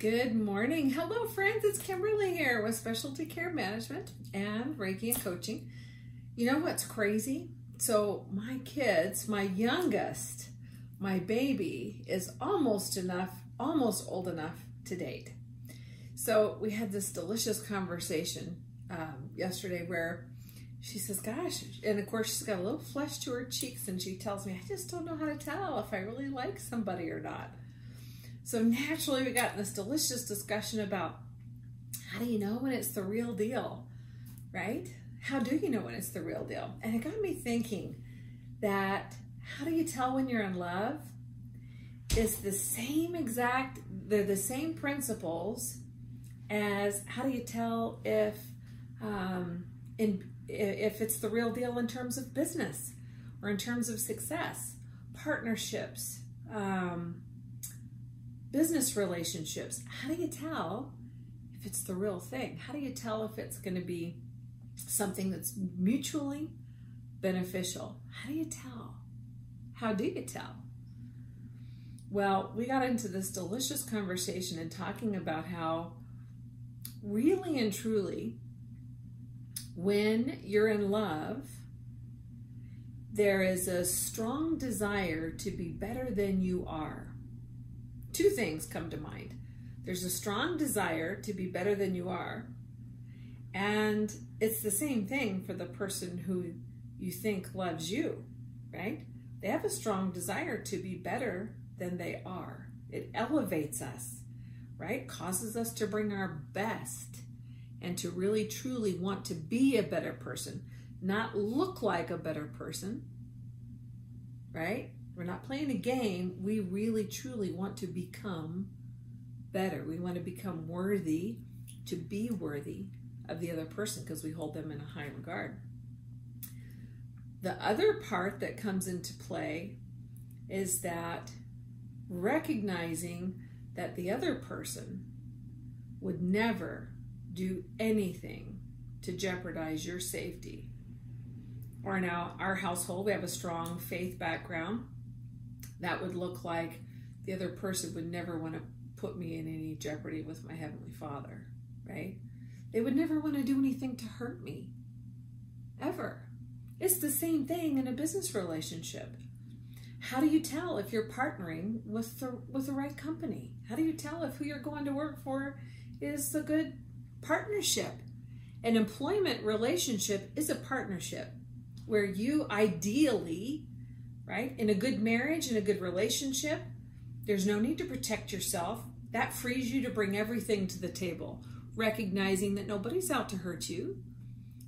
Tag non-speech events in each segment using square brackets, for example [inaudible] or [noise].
Good morning. Hello, friends. It's Kimberly here with Specialty Care Management and Reiki and Coaching. You know what's crazy? So, my kids, my youngest, my baby, is almost enough, almost old enough to date. So, we had this delicious conversation um, yesterday where she says, Gosh, and of course, she's got a little flush to her cheeks, and she tells me, I just don't know how to tell if I really like somebody or not. So naturally, we got this delicious discussion about how do you know when it's the real deal, right? How do you know when it's the real deal? And it got me thinking that how do you tell when you're in love? It's the same exact, they're the same principles as how do you tell if um, in if it's the real deal in terms of business or in terms of success, partnerships, um, business relationships. How do you tell if it's the real thing? How do you tell if it's going to be something that's mutually beneficial? How do you tell? How do you tell? Well, we got into this delicious conversation and talking about how really and truly, when you're in love, there is a strong desire to be better than you are two things come to mind. There's a strong desire to be better than you are, and it's the same thing for the person who you think loves you, right? They have a strong desire to be better than they are. It elevates us, right? Causes us to bring our best and to really truly want to be a better person, not look like a better person, right? We're not playing a game. We really, truly want to become better. We want to become worthy to be worthy of the other person because we hold them in a high regard. The other part that comes into play is that recognizing that the other person would never do anything to jeopardize your safety. Or now, our household, we have a strong faith background that would look like the other person would never want to put me in any jeopardy with my Heavenly Father, right? They would never want to do anything to hurt me, ever. It's the same thing in a business relationship. How do you tell if you're partnering with the, with the right company? How do you tell if who you're going to work for is a good partnership? An employment relationship is a partnership where you ideally right? In a good marriage, in a good relationship, there's no need to protect yourself. That frees you to bring everything to the table, recognizing that nobody's out to hurt you.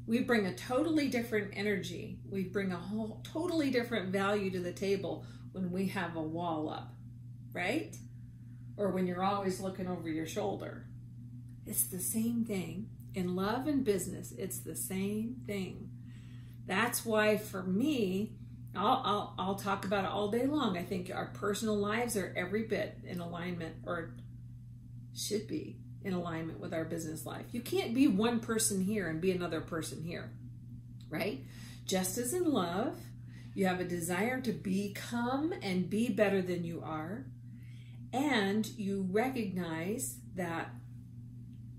We bring a totally different energy. We bring a whole totally different value to the table when we have a wall up, right? Or when you're always looking over your shoulder. It's the same thing. In love and business, it's the same thing. That's why for me, I'll, I'll, I'll talk about it all day long. I think our personal lives are every bit in alignment or should be in alignment with our business life. You can't be one person here and be another person here, right? Just as in love, you have a desire to become and be better than you are, and you recognize that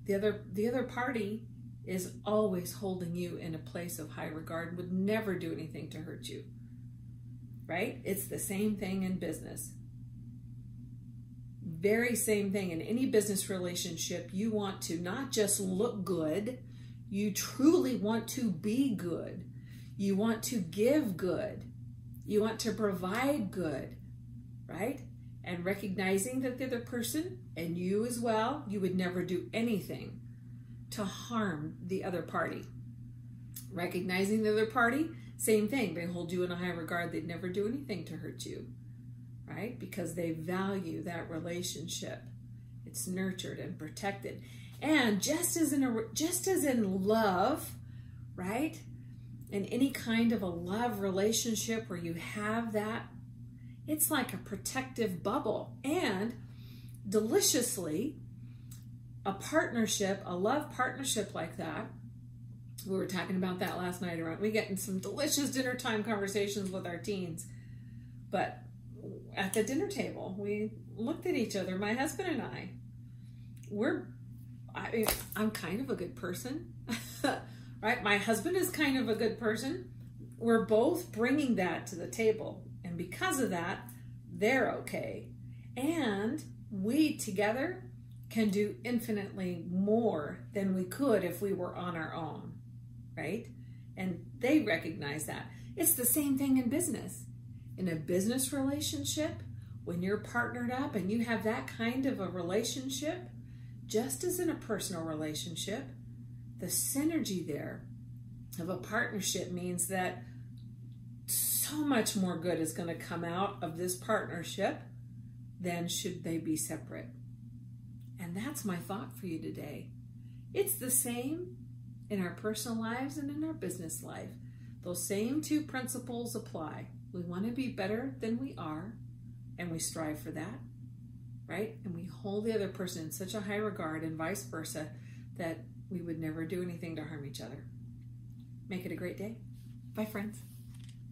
the other the other party is always holding you in a place of high regard, would never do anything to hurt you right? It's the same thing in business. Very same thing in any business relationship. You want to not just look good, you truly want to be good. You want to give good. You want to provide good, right? And recognizing that the other person and you as well, you would never do anything to harm the other party. Recognizing the other party same thing, they hold you in a high regard. They'd never do anything to hurt you, right? Because they value that relationship. It's nurtured and protected. And just as in a, just as in love, right? In any kind of a love relationship where you have that, it's like a protective bubble. And deliciously, a partnership, a love partnership like that, we were talking about that last night around we get in some delicious dinner time conversations with our teens but at the dinner table we looked at each other my husband and i we're, I, I'm kind of a good person, [laughs] right? My husband is kind of a good person. We're both bringing that to the table. And because of that, they're okay. And we together can do infinitely more than we could if we were on our own, right? And they recognize that. It's the same thing in business. In a business relationship, when you're partnered up and you have that kind of a relationship, just as in a personal relationship, the synergy there of a partnership means that so much more good is going to come out of this partnership than should they be separate. And that's my thought for you today. It's the same in our personal lives and in our business life. Those same two principles apply. We want to be better than we are, and we strive for that, right? And we hold the other person in such a high regard and vice versa that we would never do anything to harm each other. Make it a great day. Bye, friends.